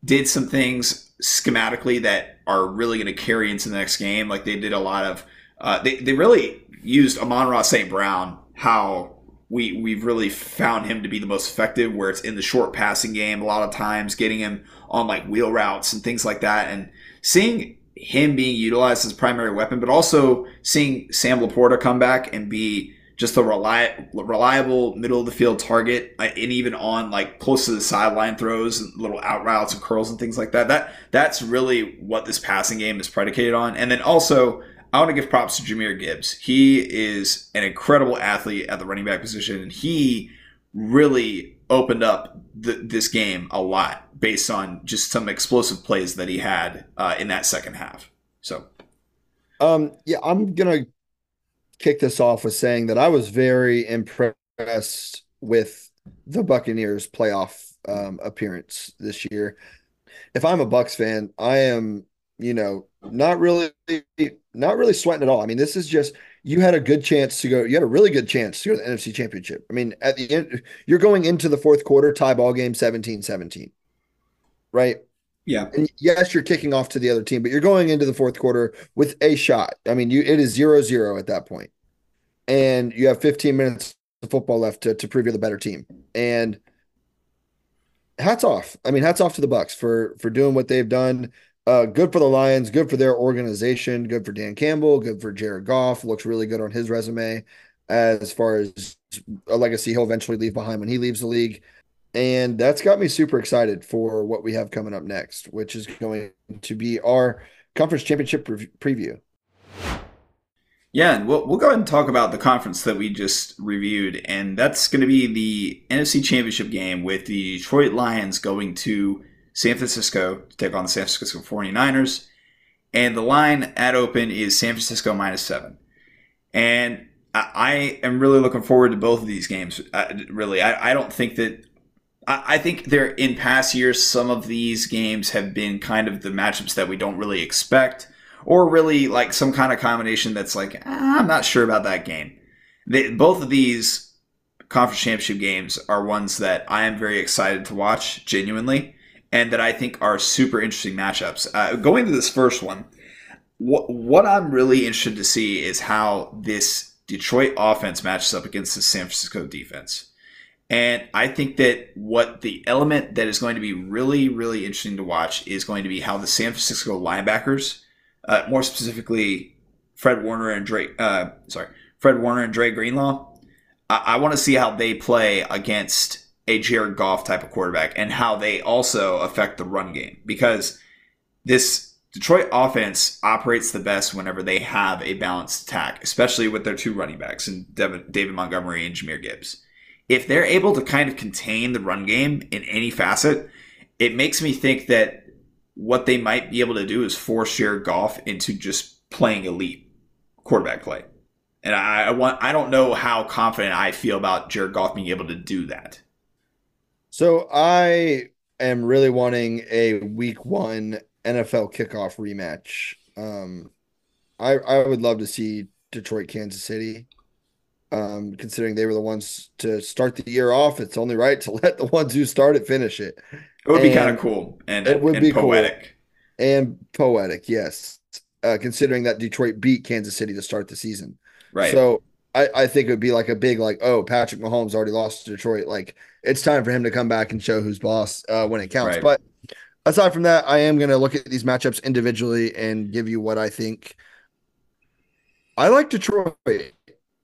did some things schematically that are really going to carry into the next game. Like they did a lot of, uh, they, they really used Amon-Ra St. Brown, how we, we've really found him to be the most effective, where it's in the short passing game a lot of times, getting him on like wheel routes and things like that. And seeing him being utilized as primary weapon, but also seeing Sam LaPorta come back and be just a reliable middle of the field target, uh, and even on like close to the sideline throws and little out routes and curls and things like that. That that's really what this passing game is predicated on. And then also, I want to give props to Jahmyr Gibbs. He is an incredible athlete at the running back position, and he really opened up the, this game a lot based on just some explosive plays that he had uh, in that second half. So, um, yeah, I'm gonna kick this off with saying that I was very impressed with the Buccaneers playoff um, appearance this year. If I'm a Bucs fan, I am, you know, not really, not really sweating at all. I mean, this is just you had a good chance to go. You had a really good chance to go to the NFC Championship. I mean, at the end, you're going into the fourth quarter tie ball game 17-17, right? Yeah. And yes, you're kicking off to the other team, but you're going into the fourth quarter with a shot. I mean, you it is zero zero at that point. And you have 15 minutes of football left to, to prove you're the better team. And hats off. I mean, hats off to the Bucs for for doing what they've done. Uh, good for the Lions, good for their organization, good for Dan Campbell, good for Jared Goff. Looks really good on his resume as far as a legacy he'll eventually leave behind when he leaves the league. And that's got me super excited for what we have coming up next, which is going to be our conference championship pre- preview. Yeah, and we'll, we'll go ahead and talk about the conference that we just reviewed, and that's going to be the NFC Championship game with the Detroit Lions going to San Francisco to take on the San Francisco 49ers. And the line at open is San Francisco minus seven. And I, am really looking forward to both of these games. Uh, really, I, I don't think that I think there in past years some of these games have been kind of the matchups that we don't really expect or really like some kind of combination that's like ah, I'm not sure about that game. They, both of these conference championship games are ones that I am very excited to watch genuinely, and that I think are super interesting matchups. Uh, going to this first one, what what I'm really interested to see is how this Detroit offense matches up against the San Francisco defense. And I think that what the element that is going to be really, really interesting to watch is going to be how the San Francisco linebackers uh, more specifically Fred Warner and Dre. Uh, sorry, Fred Warner and Dre Greenlaw. I, I want to see how they play against a Jared Goff type of quarterback and how they also affect the run game because this Detroit offense operates the best whenever they have a balanced attack, especially with their two running backs and David Montgomery and Jahmyr Gibbs. If they're able to kind of contain the run game in any facet, it makes me think that what they might be able to do is force Jared Goff into just playing elite quarterback play. And I, I want I don't know how confident I feel about Jared Goff being able to do that. So I am really wanting a week one NFL kickoff rematch. Um, I I would love to see Detroit, Kansas City. Um, considering they were the ones to start the year off, it's only right to let the ones who start it finish it. It would and be kind of cool and it would and be poetic. Cool. And poetic, yes. Uh, considering that Detroit beat Kansas City to start the season. Right. So I, I think it would be like a big like, oh, Patrick Mahomes already lost to Detroit. Like it's time for him to come back and show who's boss uh, when it counts. Right. But aside from that, I am gonna look at these matchups individually and give you what I think. I like Detroit. I,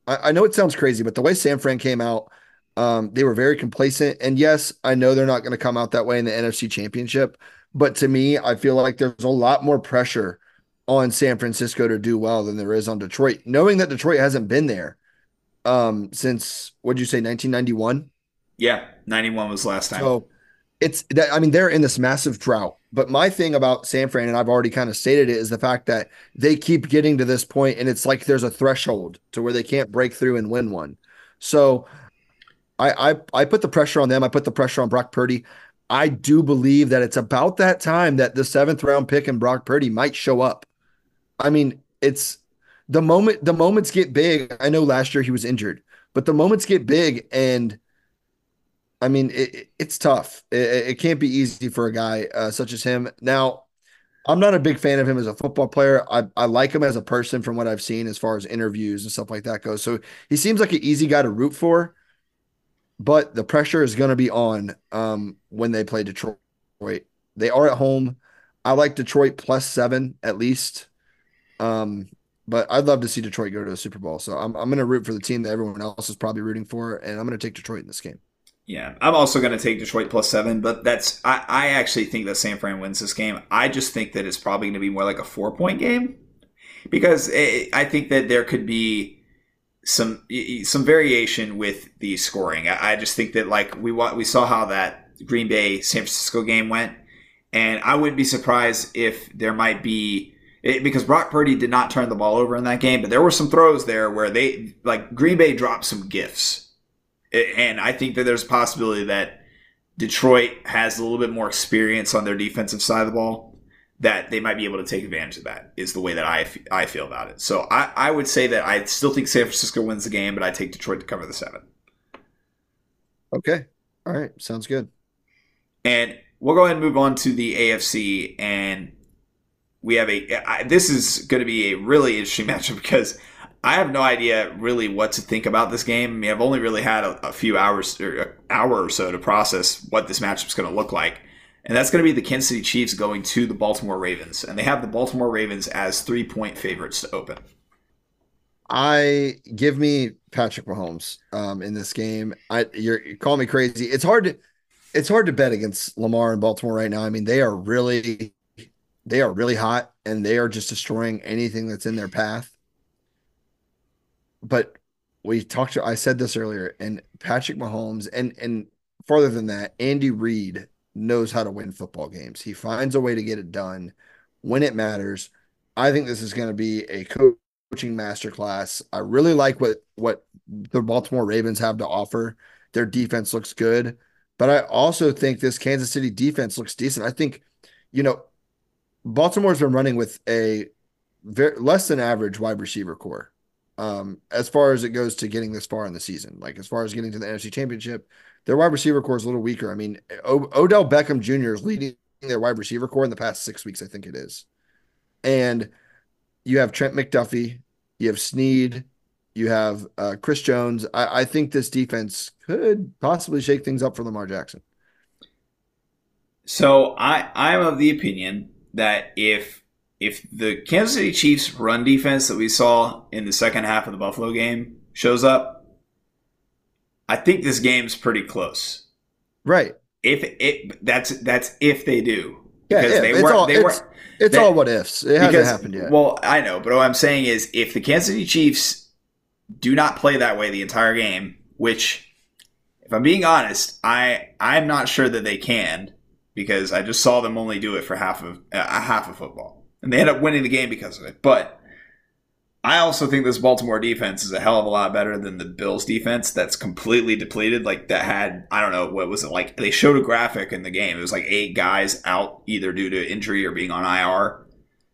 I know it sounds crazy, but the way San Fran came out, um, they were very complacent. And yes, I know they're not going to come out that way in the NFC Championship, but to me, I feel like there's a lot more pressure on San Francisco to do well than there is on Detroit, knowing that Detroit hasn't been there um, since what did you say, 1991? Yeah, 91 was last time. So it's that I mean, they're in this massive drought. But my thing about San Fran, and I've already kind of stated it, is the fact that they keep getting to this point, and it's like there's a threshold to where they can't break through and win one. So I, I I put the pressure on them. I put the pressure on Brock Purdy. I do believe that it's about that time that the seventh round pick and Brock Purdy might show up. I mean, it's the moment the moments get big. I know last year he was injured, but the moments get big, and I mean, it, it's tough. It, it, can't be easy for a guy uh, such as him. Now, I'm not a big fan of him as a football player. I, I like him as a person from what I've seen as far as interviews and stuff like that goes. So he seems like an easy guy to root for but the pressure is going to be on um, when they play Detroit. They are at home. I like Detroit plus seven at least. Um, but I'd love to see Detroit go to a Super Bowl. So I'm, I'm going to root for the team that everyone else is probably rooting for, and I'm going to take Detroit in this game. Yeah, I'm also going to take Detroit plus seven, but that's I, I actually think that San Fran wins this game. I just think that it's probably going to be more like a four point game because it, I think that there could be some some variation with the scoring. I, I just think that like we we saw how that Green Bay San Francisco game went, and I wouldn't be surprised if there might be it, because Brock Purdy did not turn the ball over in that game, but there were some throws there where they like Green Bay dropped some gifts, and I think that there's a possibility that Detroit has a little bit more experience on their defensive side of the ball that they might be able to take advantage of that is the way that I, I feel about it. So I, I would say that I still think San Francisco wins the game, but I take Detroit to cover the seven. Okay. All right. Sounds good. And we'll go ahead and move on to the AFC. And we have a, I, this is going to be a really interesting matchup because I have no idea really what to think about this game. I mean, I've only really had a, a few hours or an hour or so to process what this matchup is going to look like and that's going to be the Kansas City Chiefs going to the Baltimore Ravens, and they have the Baltimore Ravens as three point favorites to open. I give me Patrick Mahomes um, in this game. I you're you call me crazy. It's hard to it's hard to bet against Lamar and Baltimore right now. I mean, they are really they are really hot and they are just destroying anything that's in their path. but we talked to I said this earlier, and Patrick Mahomes and and farther than that, Andy Reid knows how to win football games. He finds a way to get it done when it matters. I think this is going to be a coaching masterclass. I really like what what the Baltimore Ravens have to offer. Their defense looks good, but I also think this Kansas City defense looks decent. I think, you know, Baltimore's been running with a very less than average wide receiver corps. Um, as far as it goes to getting this far in the season, like as far as getting to the NFC Championship, their wide receiver corps is a little weaker. I mean, o- Odell Beckham Jr. is leading their wide receiver corps in the past six weeks, I think it is. And you have Trent McDuffie, you have Sneed, you have uh, Chris Jones. I, I think this defense could possibly shake things up for Lamar Jackson. So I I'm of the opinion that if if the Kansas City Chiefs run defense that we saw in the second half of the Buffalo game shows up, I think this game's pretty close. Right. If it that's that's if they do. Yeah, because if. they It's were all- they it's- were It's all what ifs. It hasn't happened yet. Well, I know, but what I'm saying is if the Kansas City Chiefs do not play that way the entire game, which if I'm being honest, I I'm not sure that they can because I just saw them only do it for half of uh, half of football. And they end up winning the game because of it. But I also think this Baltimore defense is a hell of a lot better than the Bills defense that's completely depleted. Like that had I don't know what was it like. They showed a graphic in the game. It was like eight guys out either due to injury or being on IR.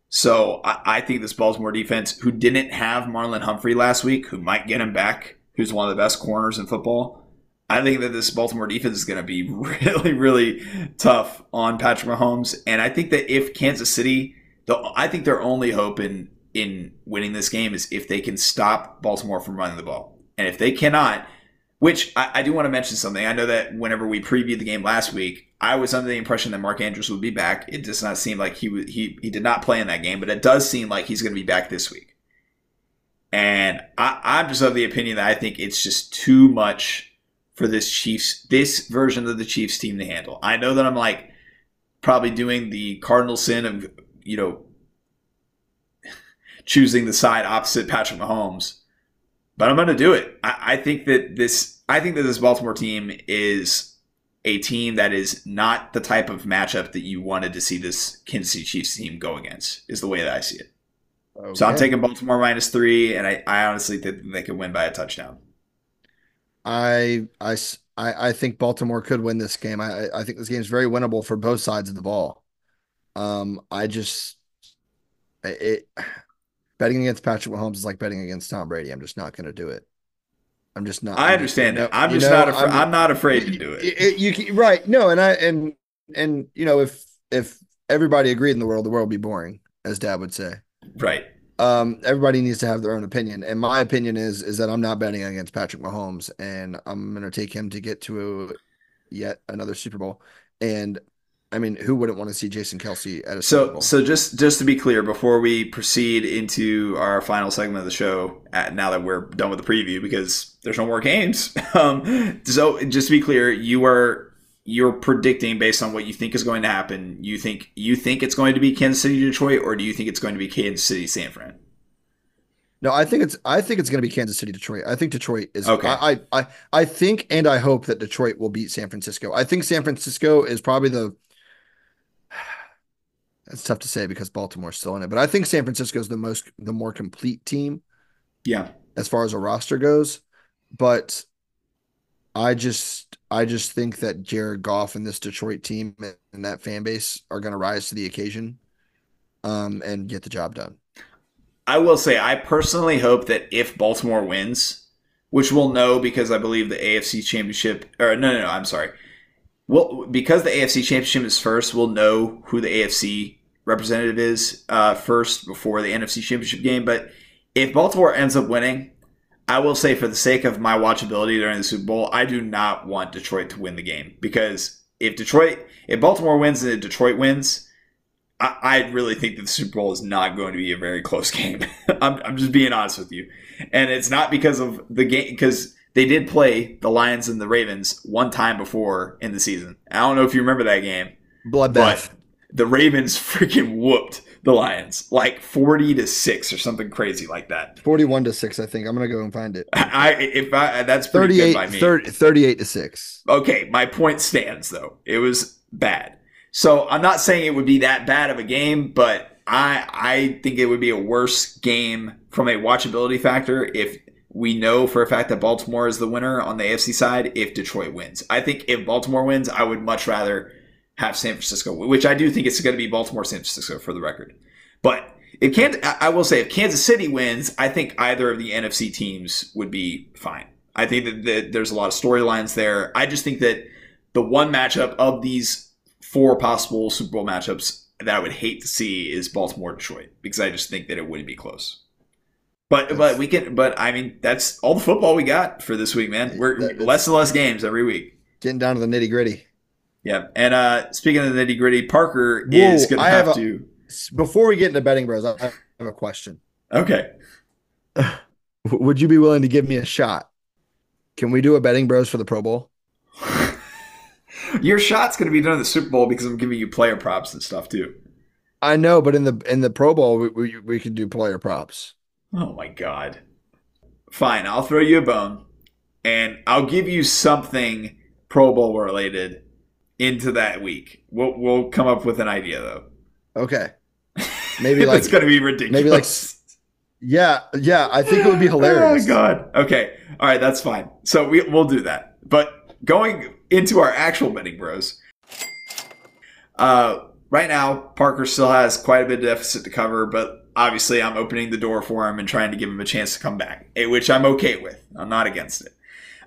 So I, I think this Baltimore defense, who didn't have Marlon Humphrey last week, who might get him back, who's one of the best corners in football. I think that this Baltimore defense is going to be really, really tough on Patrick Mahomes, and I think that if Kansas City, the I think their only hope in in winning this game is if they can stop Baltimore from running the ball, and if they cannot, which I, I do want to mention something. I know that whenever we previewed the game last week, I was under the impression that Mark Andrews would be back. It does not seem like he he he did not play in that game, but it does seem like he's going to be back this week. And I, I'm just of the opinion that I think it's just too much for this Chiefs, this version of the Chiefs team to handle. I know that I'm like probably doing the cardinal sin of you know choosing the side opposite Patrick Mahomes, but I'm going to do it. I, I think that this, I think that this Baltimore team is a team that is not the type of matchup that you wanted to see this Kansas City Chiefs team go against. Is the way that I see it. So I'm taking Baltimore minus three, and I, I honestly think they could win by a touchdown. I, I, I- I think Baltimore could win this game. I, I- think this game is very winnable for both sides of the ball. Um, I just, it, betting against Patrick Mahomes is like betting against Tom Brady. I'm just not going to do it. I'm just not. I understand that. I'm you just know, not. Afra- I'm, not afraid to do it. it- you can- right? No, and I and and you know if if everybody agreed in the world, the world would be boring, as Dad would say. Right. Um, everybody needs to have their own opinion, and my opinion is is that I'm not betting against Patrick Mahomes, and I'm going to take him to get to yet another Super Bowl. And I mean, who wouldn't want to see Jason Kelce at a Super So, Bowl? so just just to be clear, before we proceed into our final segment of the show, at, now that we're done with the preview, because there's no more games. Um, so, just to be clear, you are you're predicting based on what you think is going to happen. You think you think it's going to be Kansas City, Detroit, or do you think it's going to be Kansas City, San Fran? No, I think it's I think it's going to be Kansas City, Detroit. I think Detroit is. Okay. I, I I think and I hope that Detroit will beat San Francisco. I think San Francisco is probably the. It's tough to say because Baltimore's still in it, but I think San Francisco is the most the more complete team Yeah. as far as a roster goes. But I just I just think that Jared Goff and this Detroit team and that fan base are going to rise to the occasion, um, and get the job done. I will say, I personally hope that if Baltimore wins, which we'll know because I believe the AFC Championship, or no, no, no, I'm sorry. Well, because the AFC Championship is first, we'll know who the AFC representative is uh, first before the NFC Championship game. But if Baltimore ends up winning, I will say, for the sake of my watchability during the Super Bowl, I do not want Detroit to win the game because if Detroit, if Baltimore wins and Detroit wins, I, I really think that the Super Bowl is not going to be a very close game. I'm, I'm just being honest with you, and it's not because of the game because they did play the Lions and the Ravens one time before in the season. I don't know if you remember that game, Bloodbath. the Ravens freaking whooped the Lions, like 40 to 6 or something crazy like that. 41 to 6, I think. I'm going to go and find it. I if I that's pretty 38 by me. 30, 38 to 6. Okay, my point stands though. It was bad. So, I'm not saying it would be that bad of a game, but I I think it would be a worse game from a watchability factor if we know for a fact that Baltimore is the winner on the AFC side if Detroit wins. I think if Baltimore wins, I would much rather have San Francisco, which I do think it's going to be Baltimore, San Francisco for the record. But if Kansas, I will say if Kansas City wins, I think either of the NFC teams would be fine. I think that, that there's a lot of storylines there. I just think that the one matchup of these four possible Super Bowl matchups that I would hate to see is Baltimore Detroit because I just think that it wouldn't be close. But that's, but we can but I mean that's all the football we got for this week, man. We're less and less games every week. Getting down to the nitty gritty. Yeah, and uh, speaking of the nitty gritty, Parker Whoa, is going to have, to. Before we get into betting bros, I have a question. Okay. Would you be willing to give me a shot? Can we do a betting bros for the Pro Bowl? Your shot's going to be done in the Super Bowl because I'm giving you player props and stuff too. I know, but in the in the Pro Bowl, we we, we can do player props. Oh my god! Fine, I'll throw you a bone, and I'll give you something Pro Bowl related into that week. We'll we'll come up with an idea though. Okay. Maybe like it's going to be ridiculous. Maybe like yeah, yeah. I think it would be hilarious. oh my god. Okay. All right. That's fine. So we we'll do that. But going into our actual betting bros. Uh, right now Parker still has quite a bit of deficit to cover, but obviously I'm opening the door for him and trying to give him a chance to come back, eh, which I'm okay with. I'm not against it.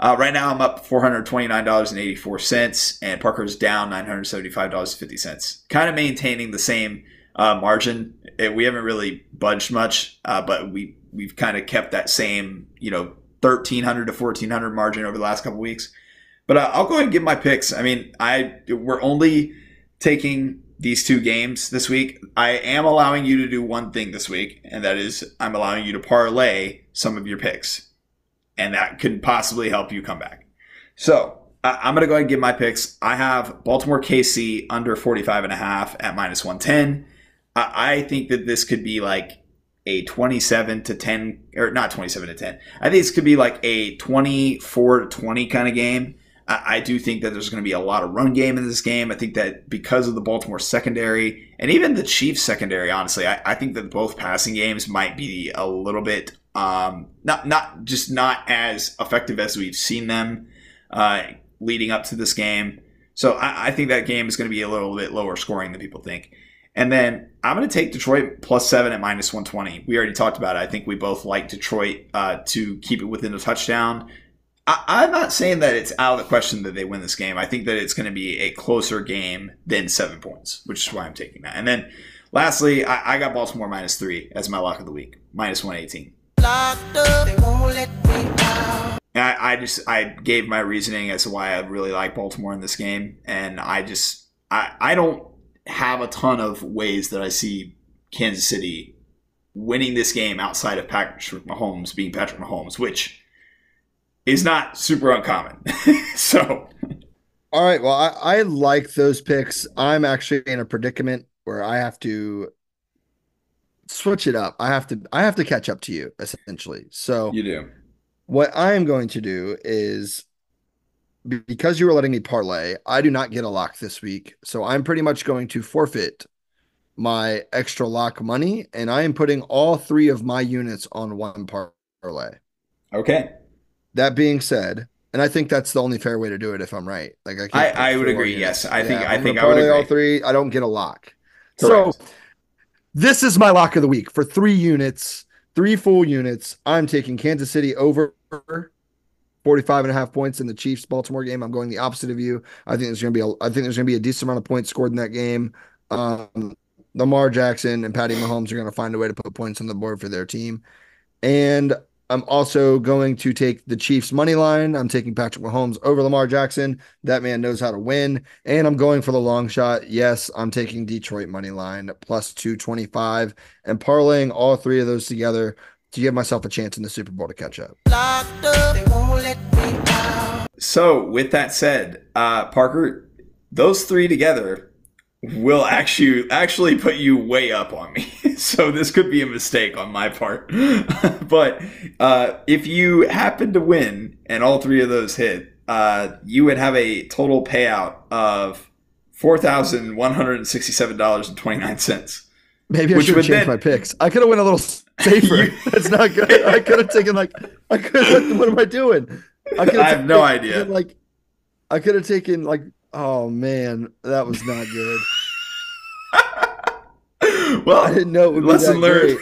Uh, right now, I'm up $429.84, and Parker's down $975.50. Kind of maintaining the same uh, margin. Eh, we haven't really budged much, uh, but we we've kind of kept that same, you know, 1300 to 1400 margin over the last couple weeks. But uh, I'll go ahead and give my picks. I mean, I we're only taking these two games this week. I am allowing you to do one thing this week, and that is I'm allowing you to parlay some of your picks and that could possibly help you come back. So I'm going to go ahead and give my picks. I have Baltimore KC under 45 and a half at minus 110. I think that this could be like a 27 to 10, or not 27 to 10. I think this could be like a 24 to 20 kind of game. I do think that there's going to be a lot of run game in this game. I think that because of the Baltimore secondary and even the Chiefs secondary, honestly, I, I think that both passing games might be a little bit um, not not just not as effective as we've seen them uh, leading up to this game. So I, I think that game is going to be a little bit lower scoring than people think. And then I'm going to take Detroit plus seven at minus 120. We already talked about it. I think we both like Detroit uh, to keep it within a touchdown. I, am not saying that it's out of the question that they win this game. I think that it's going to be a closer game than seven points, which is why I'm taking that. And then lastly, I, I got Baltimore minus three as my lock of the week, minus 118. I, I just I gave my reasoning as to why I really like Baltimore in this game, and I just I I don't have a ton of ways that I see Kansas City winning this game outside of Patrick Mahomes being Patrick Mahomes, which is not super uncommon. so, all right. Well, I, I like those picks. I'm actually in a predicament where I have to switch it up. I have to I have to catch up to you essentially. So You do. What I am going to do is because you were letting me parlay, I do not get a lock this week. So I'm pretty much going to forfeit my extra lock money and I am putting all three of my units on one parlay. Okay. That being said, and I think that's the only fair way to do it if I'm right. Like I I, I would agree. Units. Yes. I yeah, think I think I would agree. all three. I don't get a lock. Correct. So this is my lock of the week for three units, three full units. I'm taking Kansas City over 45 and a half points in the Chiefs Baltimore game. I'm going the opposite of you. I think there's going to be a, I think there's going to be a decent amount of points scored in that game. Um, Lamar Jackson and Patty Mahomes are going to find a way to put points on the board for their team. And I'm also going to take the Chiefs money line. I'm taking Patrick Mahomes over Lamar Jackson. That man knows how to win. And I'm going for the long shot. Yes, I'm taking Detroit money line plus 225 and parlaying all three of those together to give myself a chance in the Super Bowl to catch up. So, with that said, uh, Parker, those three together will actually actually put you way up on me. so this could be a mistake on my part. but uh, if you happen to win and all three of those hit, uh, you would have a total payout of four thousand one hundred and sixty-seven dollars and twenty-nine cents. Maybe I should change then, my picks. I could have went a little safer. That's not good. I could have taken like I could. What am I doing? I, I have no idea. Like I could have taken like oh man, that was not good. well, I didn't know. It would lesson learned.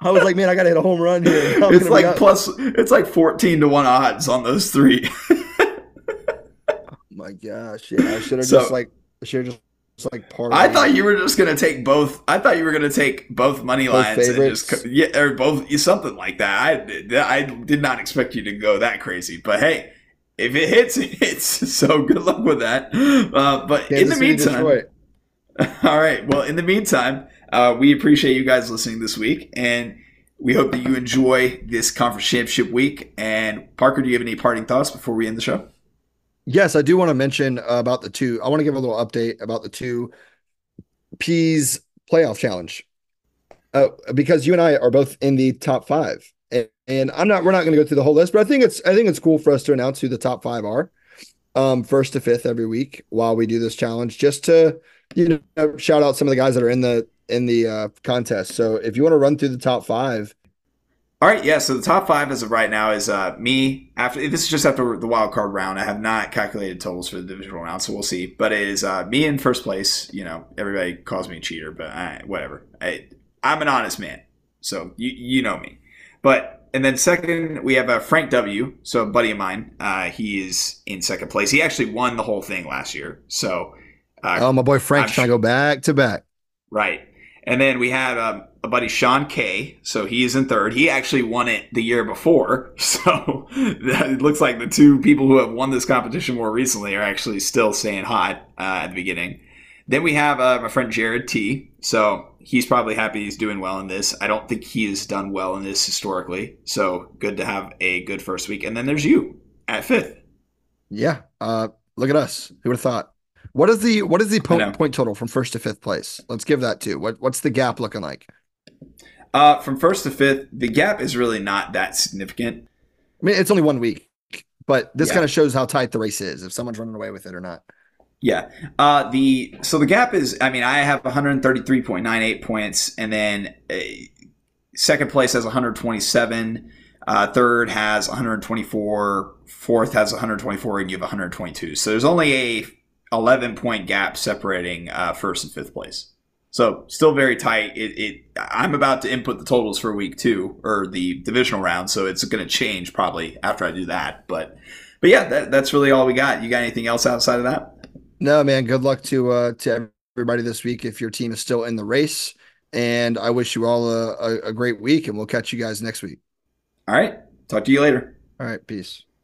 I was like, man, I gotta hit a home run here. it's like plus, it's like fourteen to one odds on those three. oh my gosh! Yeah, I should have so, just like, I should have just like part. I thought you were just gonna take both. I thought you were gonna take both money both lines favorites. and just yeah, or both something like that. I I did not expect you to go that crazy, but hey, if it hits, it hits. So good luck with that. Uh, but Kansas in the meantime, all right. Well, in the meantime, uh, we appreciate you guys listening this week, and we hope that you enjoy this conference championship week. And Parker, do you have any parting thoughts before we end the show? Yes, I do want to mention about the two. I want to give a little update about the two Peas playoff challenge uh, because you and I are both in the top five, and, and I'm not. We're not going to go through the whole list, but I think it's. I think it's cool for us to announce who the top five are, um, first to fifth every week while we do this challenge, just to you know shout out some of the guys that are in the in the uh, contest. So if you want to run through the top five, all right, yeah. So the top five as of right now is uh, me. After this is just after the wild card round. I have not calculated totals for the divisional round, so we'll see. But it is uh, me in first place. You know, everybody calls me a cheater, but I, whatever. I, I'm an honest man, so you you know me. But and then second we have uh, Frank W. So a buddy of mine. Uh, he is in second place. He actually won the whole thing last year. So uh, oh, my boy Frank's trying to go back to back. Right. And then we have um, a buddy Sean K. So he is in third. He actually won it the year before. So it looks like the two people who have won this competition more recently are actually still staying hot uh, at the beginning. Then we have uh, my friend Jared T. So he's probably happy he's doing well in this. I don't think he has done well in this historically. So good to have a good first week. And then there's you at fifth. Yeah. Uh, look at us. Who would have thought? What is the what is the point, point total from first to fifth place? Let's give that to. What what's the gap looking like? Uh, from first to fifth, the gap is really not that significant. I mean, it's only one week, but this yeah. kind of shows how tight the race is. If someone's running away with it or not. Yeah. Uh, the so the gap is. I mean, I have 133.98 points, and then uh, second place has 127. Uh, third has 124. Fourth has 124, and you have 122. So there's only a 11 point gap separating uh, first and fifth place. So still very tight. It, it, I'm about to input the totals for week two or the divisional round, so it's going to change probably after I do that. But but yeah, that, that's really all we got. You got anything else outside of that? No, man. Good luck to uh, to everybody this week if your team is still in the race. And I wish you all a, a, a great week, and we'll catch you guys next week. All right. Talk to you later. All right. Peace.